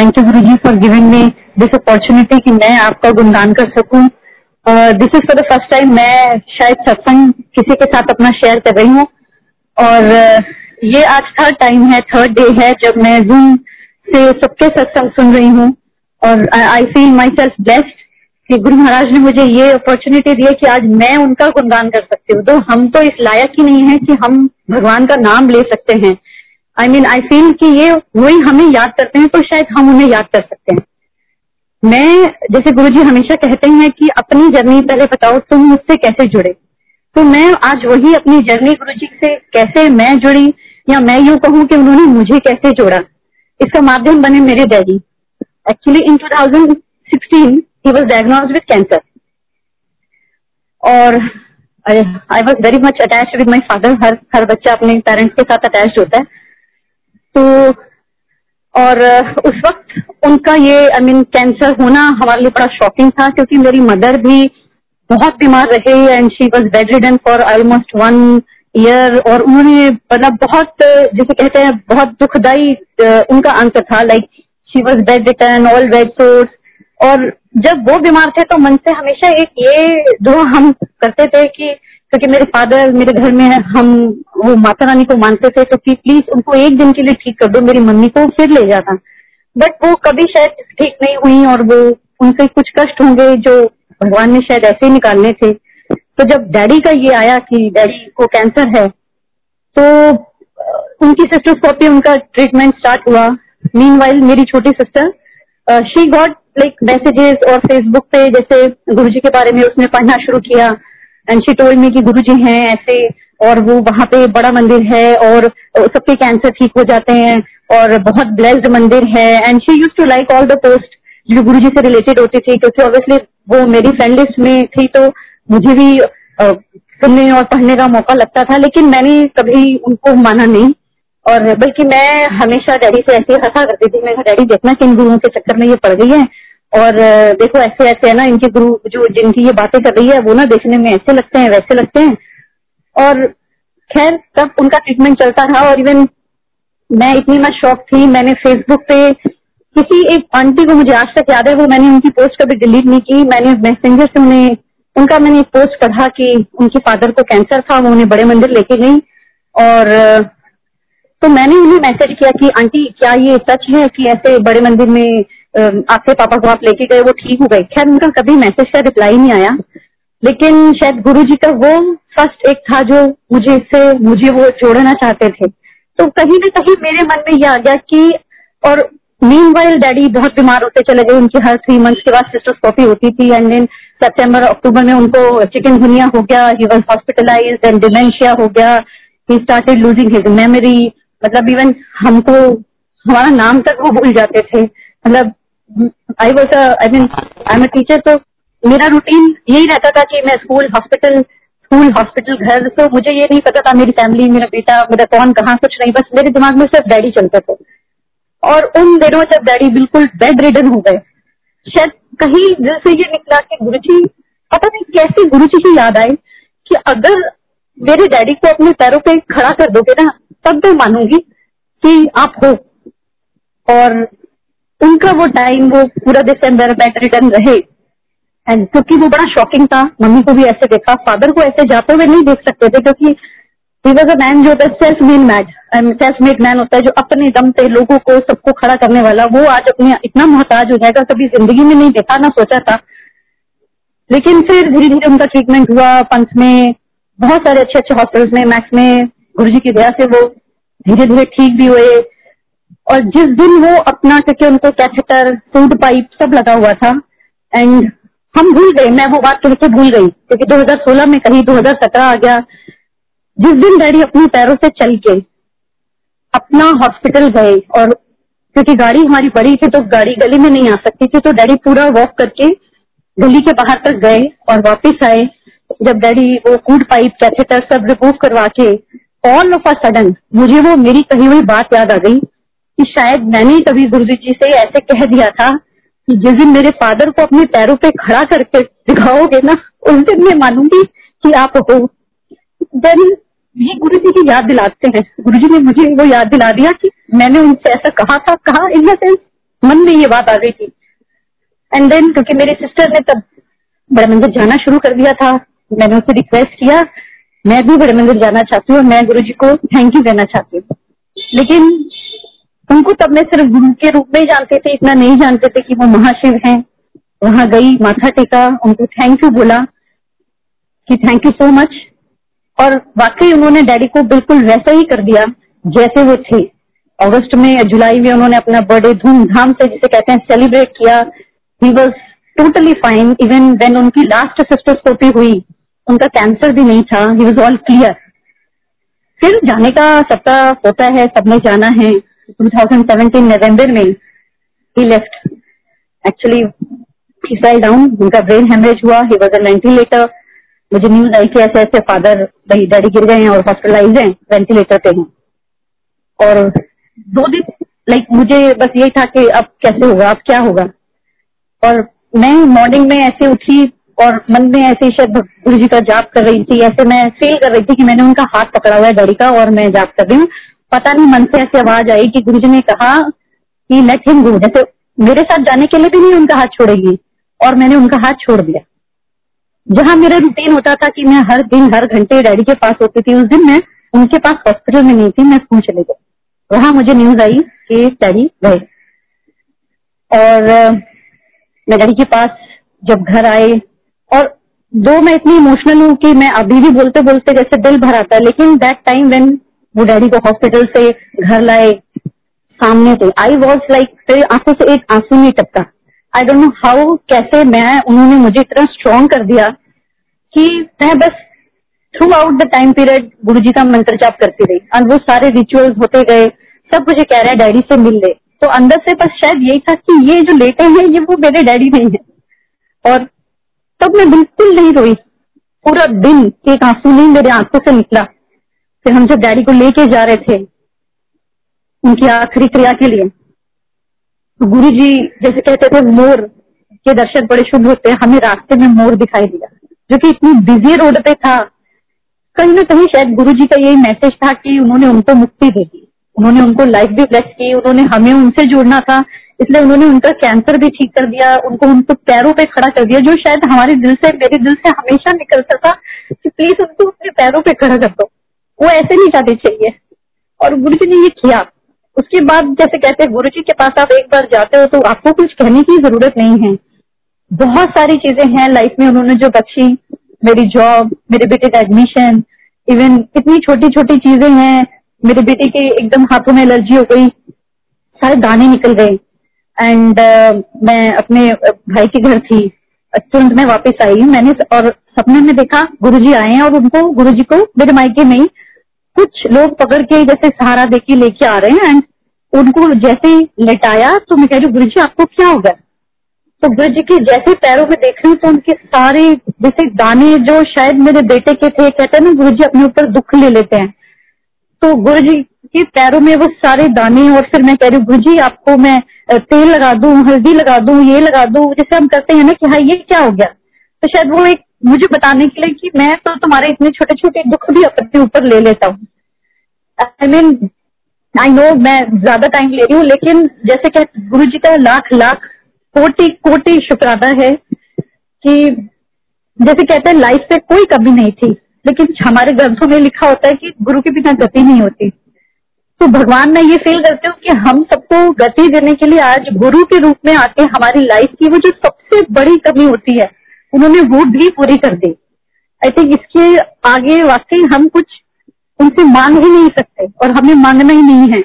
Thank you guru ji for giving me this opportunity कि मैं आपका गुणगान कर सकूँ। This is for the first time मैं शायद सत्संग किसी के साथ अपना शेयर कर रही हूँ। और uh, ये आज थर्ड टाइम है थर्ड डे है जब मैं जूम से सबके सत्संग सुन रही हूँ। और I feel my self best कि गुरु महाराज ने मुझे ये अपॉर्चुनिटी दी है कि आज मैं उनका गुणगान कर सकती हूँ। तो हम तो इस लायक ही नहीं है कि हम भगवान का नाम ले सकते हैं। आई मीन आई फील कि ये वही हमें याद करते हैं तो शायद हम उन्हें याद कर सकते हैं। मैं, जैसे गुरु जी हमेशा कहते हैं कि अपनी जर्नी पहले बताओ, तुम मुझसे कैसे जुड़े? तो मैं आज वही अपनी जर्नी गुरु जी से कैसे मैं जुड़ी, या मैं यूँ कहूँ कि उन्होंने मुझे कैसे जोड़ा? इसका माध्यम बने मेरे daddy. Actually in 2016 he was diagnose with cancer और I was very much attach with my father हर हर बच्चा अपने पेरेंट्स के साथ अटैच होता है। तो और उस वक्त उनका ये आई मीन कैंसर होना हमारे लिए बड़ा शॉकिंग था, क्योंकि मेरी मदर भी बहुत बीमार रहे and she was bedridden for almost one year और उन्होंने मतलब बहुत, जिसे कहते हैं, बहुत दुखदाई उनका अंत था like she was bedridden all bedsores और जब वो बीमार थे तो मन से हमेशा एक ये दुआ हम करते थे कि क्योंकि मेरे फादर मेरे घर में हम वो माता रानी को मानते थे तो कि प्लीज़ उनको एक दिन के लिए ठीक कर दो, मेरी मम्मी को फिर ले जाता बट वो कभी शायद ठीक नहीं हुई और वो उनसे कुछ कष्ट होंगे जो भगवान ने शायद ऐसे ही निकालने थे। तो जब डैडी का ये आया कि डैडी को कैंसर है तो उनकी सिस्टर सिस्टोस्कोपी उनका ट्रीटमेंट स्टार्ट हुआ। मीन मेरी छोटी sister she got like messages और फेसबुक पे, जैसे गुरु जी के बारे में उसने पढ़ना शुरू किया। एंड शी टोल्ड मी कि गुरु जी हैं ऐसे, और वो वहाँ पे बड़ा मंदिर है, और सबके कैंसर ठीक हो जाते हैं, और बहुत ब्लेस्ड मंदिर है। And she use to like all the post जो गुरु जी से रिलेटेड होती थी, क्योंकि ऑब्वियसली वो मेरी फ्रेंड लिस्ट में थी तो मुझे भी सुनने और पढ़ने का मौका लगता था, लेकिन मैंने कभी उनको माना नहीं। और बल्कि मैं हमेशा डैडी से ऐसे हंसा करती थी मैं डैडी देखना कि इन गुरुओं के चक्कर में ये पड़ गई है और देखो ऐसे ऐसे है ना, इनके गुरु, जो जिनकी ये बातें कर रही है, वो ना देखने में ऐसे लगते हैं, वैसे लगते हैं। और खैर, तब उनका ट्रीटमेंट चलता रहा और इवन मैं इतनी मैं शौक थी। मैंने फेसबुक पे किसी एक आंटी को मुझे आज तक याद है, वो मैंने उनकी पोस्ट कभी डिलीट नहीं की। मैंने मैसेंजर से उन्हें, उनका मैंने एक पोस्ट पढ़ा कि उनके फादर को कैंसर था, वो उन्हें बड़े मंदिर लेके गई। और तो मैंने उन्हें मैसेज किया कि आंटी क्या ये सच है कि ऐसे बड़े मंदिर में आपके पापा को आप लेके गए, वो ठीक हो गए। खैर, उनका कभी मैसेज का रिप्लाई नहीं आया। लेकिन शायद गुरु जी का वो फ़र्स्ट एक था जो मुझे इससे, मुझे वो जोड़ना चाहते थे। तो कहीं ना कहीं मेरे मन में ये आ गया कि, और मीन वाइल डैडी बहुत बीमार होते चले गए। उनकी हर थ्री मंथ्स के बाद सिस्टोस्कोपी होती थी। एंड देन सितंबर अक्टूबर में उनको चिकन गुनिया हो गया। He was hospitalise and dementia हो गया। He started losing his memory मतलब इवन हमको, हमारा नाम तक वो भूल जाते थे। मतलब I was I mean I am teacher तो मेरा रूटीन यही रहता था कि मैं स्कूल हॉस्पिटल स्कूल हॉस्पिटल घर तो मुझे ये नहीं पता था मेरी फैमिली मेरा बेटा, मेरा कौन, कहाँ, कुछ नहीं, बस मेरे दिमाग में सिर्फ़ डैडी चलते थे। और उन दिनों जब डैडी बिल्कुल बेड रिडन हो गए, शायद कहीं दिल से ये निकला कि गुरु जी पता नहीं कैसे गुरु जी की याद आई कि अगर मेरे डैडी को अपने पैरों पे खड़ा कर दोगे ना, तब मैं मानूँगी कि आप हो। और उनका वो टाइम वो पूरा दिसंबर बैक रिटर्न रहे। एंड क्योंकि वो बड़ा शॉकिंग था, मम्मी को भी ऐसे देखा फादर को ऐसे जाते हुए नहीं देख सकते थे, क्योंकि ही वॉज़ अ मैन जो self made mad self made man होता है, जो अपने दम पे लोगों को, सबको खड़ा करने वाला। वो आज अपने इतना मोहताज हो जाएगा, कभी ज़िंदगी में नहीं देखा, ना सोचा था। लेकिन फिर धीरे धीरे उनका ट्रीटमेंट हुआ, पंथ में, बहुत सारे अच्छे अच्छे हॉस्पिटल में मैक्स में गुरु जी की दया से वो धीरे धीरे ठीक भी हुए। और जिस दिन वो अपना, क्योंकि उनको कैथेटर फ़ूड पाइप सब लगा हुआ था एंड हम भूल गए, मैं वो बात तुमसे भूल गई, क्योंकि 2016 में कहीं 2017 आ गया। जिस दिन डैडी अपने पैरों से चल के अपना हॉस्पिटल गए, और क्योंकि गाड़ी हमारी बड़ी थी तो गाड़ी गली में नहीं आ सकती थी तो डैडी पूरा वॉक करके गली के बाहर तक गए और वापस आए। जब डैडी वो फ़ूड पाइप कैथेटर सब रिमूव करवा के ऑल ऑफ़ अ सडन मुझे वो मेरी कही हुई बात याद आ गई। कि शायद मैंने कभी गुरु जी से ऐसे कह दिया था कि जिस दिन मेरे फादर को अपने पैरों पे खड़ा करके दिखाओगे ना, उस दिन मैं मानूँगी कि आप हो। देन ये गुरु जी की याद दिलाते हैं। गुरु जी ने मुझे वो याद दिला दिया कि मैंने उनसे ऐसा कहा था, कहा इन द सेंस मन में ये बात आ गई थी। एंड देन क्योंकि मेरे सिस्टर ने तब बड़े मंदिर जाना शुरू कर दिया था, मैंने उससे रिक्वेस्ट किया। मैं भी बड़े मंदिर जाना चाहती हूँ मैं गुरु जी को थैंक यू कहना चाहती हूँ। लेकिन उनको तब मैं सिर्फ़ गुरु के रूप में जानते थे, इतना नहीं जानते थे कि वो महाशिव हैं। वहाँ गई, माथा टेका, उनको थैंक यू बोला कि थैंक यू सो मच और वाकई उन्होंने डैडी को बिल्कुल वैसा ही कर दिया जैसे वो थे। अगस्त में या जुलाई में उन्होंने अपना बर्थडे धूमधाम से, जिसे कहते हैं सेलिब्रेट किया। He was totally fine even when उनकी लास्ट सिस्टरस्कोपी हुई, उनका कैंसर भी नहीं था ही वॉज़ ऑल क्लियर फिर जाने का सप्ताह होता है सबने जाना है। 2017 नवंबर में he left actually he fell down उनका ब्रेन हेमरेज हुआ. ही वॉज़ अ वेंटिलेटर मुझे न्यूज़ आई कि ऐसे ऐसे फादर भाई डैडी गिर गए हैं और हॉस्पिटलाइज हैं वेंटिलेटर पे हैं। और दो दिन लाइक मुझे बस यही था कि अब कैसे होगा, अब क्या होगा। और मैं मॉर्निंग में ऐसे उठी और मन में ऐसे शायद गुरु जी का जाप कर रही थी, ऐसे मैं फील कर रही थी कि मैंने उनका हाथ पकड़ा हुआ है, डैडी का, और मैं जाप कर रही हूँ। पता नहीं मन से ऐसी आवाज़ आई कि गुरु जी ने कहा कि लेट हिम गो जैसे मेरे साथ जाने के लिए भी नहीं उनका हाथ छोड़ेगी, और मैंने उनका हाथ छोड़ दिया। जहाँ मेरा रूटीन होता था कि मैं हर दिन, हर घंटे डैडी के पास होती थी, उस दिन मैं उनके पास हॉस्पिटल में नहीं थी, मैं स्कूल चले गई। वहाँ मुझे न्यूज़ आई कि डैडी गए। और मैं डैडी के पास जब घर आए, और दो, मैं इतनी इमोशनल हूँ कि मैं अभी भी बोलते बोलते जैसे दिल भर आता है, लेकिन दैट टाइम वेन वो डैडी को हॉस्पिटल से घर लाए, सामने से। आई वॉज़ लाइक आँखों से एक आँसू नहीं टपका। आई डोंट नो हाउ कैसे मैं, उन्होंने मुझे इतना स्ट्रॉन्ग कर दिया कि मैं बस throughout the time period गुरु जी का मंत्र जाप करती रही। और वो सारे रिचुअल्स होते गए, सब मुझे कह रहे हैं, डैडी से मिल ले। तो अंदर से बस शायद यही था कि ये जो लेटे हैं, ये वो मेरे डैडी नहीं है। और तब मैं बिल्कुल नहीं रोई। पूरा दिन एक आँसू नहीं मेरे आँखों से निकला। फिर हम जब डैडी को लेके जा रहे थे, उनकी आखिरी क्रिया के लिए तो गुरु जी जैसे कहते थे, मोर के दर्शन बड़े शुभ होते हैं, हमें रास्ते में मोर दिखाई दिया। जो कि इतनी बिज़ी रोड पे था, कहीं ना कहीं शायद गुरु जी का यही मैसेज था कि उन्होंने उनको मुक्ति दे दी। उन्होंने उनको लाइफ भी ब्लेस की, उन्होंने हमें उनसे जोड़ना था, इसलिए उन्होंने उनका कैंसर भी ठीक कर दिया, उनको उनको पैरों पे खड़ा कर दिया, जो शायद हमारे दिल से, मेरे दिल से हमेशा निकलता था कि प्लीज़ उनको अपने पैरों पे खड़ा कर दो। वो ऐसे नहीं जाने चाहिए। और गुरु जी ने ये किया। उसके बाद जैसे कहते हैं गुरु जी के पास आप एक बार जाते हो तो आपको कुछ कहने की ज़रूरत नहीं है। बहुत सारी चीज़ें हैं लाइफ में उन्होंने जो बख्शी मेरी जॉब मेरे बेटे का एडमिशन इवन इतनी छोटी छोटी चीज़ें हैं। मेरे बेटे के एकदम हाथों में एलर्जी हो गई। सारे दाने निकल गए। एंड uh, मैं अपने भाई के घर थी। तुरंत मैं वापस आई मैंने और सपने में देखा गुरुजी आए हैं और उनको गुरुजी को मेरे मायके में कुछ लोग पकड़ के जैसे सहारा दे के लेके आ रहे हैं एंड उनको जैसे लेटाया तो मैं कह रही हूँ, गुरु जी, आपको क्या होगा तो गुरु जी के जैसे पैरों में देख रही हूँ तो उनके सारे जैसे दाने जो शायद मेरे बेटे के थे, कहते हैं ना, गुरु जी अपने ऊपर दुख ले लेते हैं। तो गुरु जी के पैरों में वो सारे दाने, और फिर मैं कह रही हूँ, गुरु जी, आपको मैं तेल लगा दू, हल्दी लगा दू, ये लगा दू, जैसे हम करते हैं ना कि हाँ ये क्या हो गया? तो शायद वो एक मुझे बताने के लिए कि मैं तो तुम्हारे इतने छोटे छोटे दुख भी अपने ऊपर ले लेता हूँ। आई मीन आई नो मैं ज़्यादा टाइम ले रही हूँ, लेकिन जैसे कि गुरु जी का लाख लाख कोटि कोटि शुक्राना है कि जैसे कहते हैं लाइफ से कोई कमी नहीं थी, लेकिन हमारे ग्रंथों में लिखा होता है कि गुरु के बिना गति नहीं होती। तो भगवान, मैं ये फील करती हूँ कि हम सबको गति देने के लिए आज गुरु के रूप में आके हमारी लाइफ की वो जो सबसे बड़ी कमी होती है उन्होंने वो भी पूरी कर दी। आई थिंक इसके आगे वाकई हम कुछ उनसे मांग ही नहीं सकते और हमें मांगना ही नहीं है।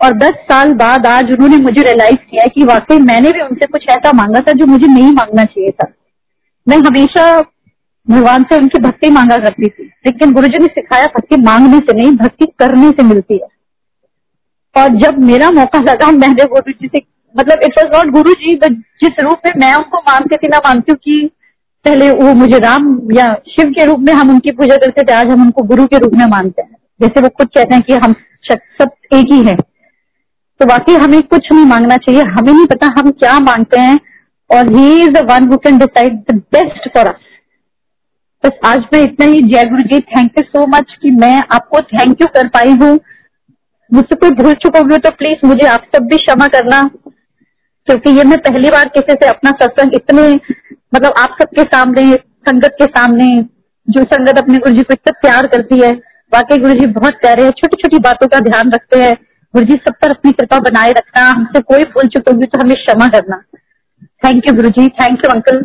और दस साल बाद आज उन्होंने मुझे रियलाइज़ किया कि वाकई मैंने भी उनसे कुछ ऐसा मांगा था जो मुझे नहीं मांगना चाहिए था। मैं हमेशा भगवान से उनकी भक्ति मांगा करती थी, लेकिन गुरुजी ने सिखाया भक्ति मांगने से नहीं, भक्ति करने से मिलती है। और जब मेरा मौका लगा, मैंने गुरु जी से मतलब it was not Guru ji but जिस रूप में मैं उनको मानती थी ना मानती हूँ कि पहले वो मुझे राम या शिव के रूप में हम उनकी पूजा करते थे, आज हम उनको गुरु के रूप में मानते हैं। जैसे वो खुद कहते हैं कि हम सब एक ही है। तो वाकई हमें कुछ नहीं मांगना चाहिए, हमें नहीं पता हम क्या मांगते हैं, और he is the one who can decide the best for us बस आज मैं इतना ही, जय गुरु जी थैंक यू सो मच कि मैं आपको थैंक यू कर पाई हूँ। मुझसे कोई भूल चुका हुई तो प्लीज़ मुझे आप सब भी क्षमा करना। क्योंकि ये मैं पहली बार किसी से अपना सत्संग इतने मतलब आप सबके सामने, संगत के सामने, जो संगत अपने गुरु जी को इतना प्यार करती है, वाकई गुरु जी बहुत प्यारे हैं छोटी छोटी बातों का ध्यान रखते हैं। गुरु जी सब पर अपनी कृपा बनाए रखना, हमसे कोई भूल चुक होगी तो हमें क्षमा करना। थैंक यू गुरु जी। Thank you uncle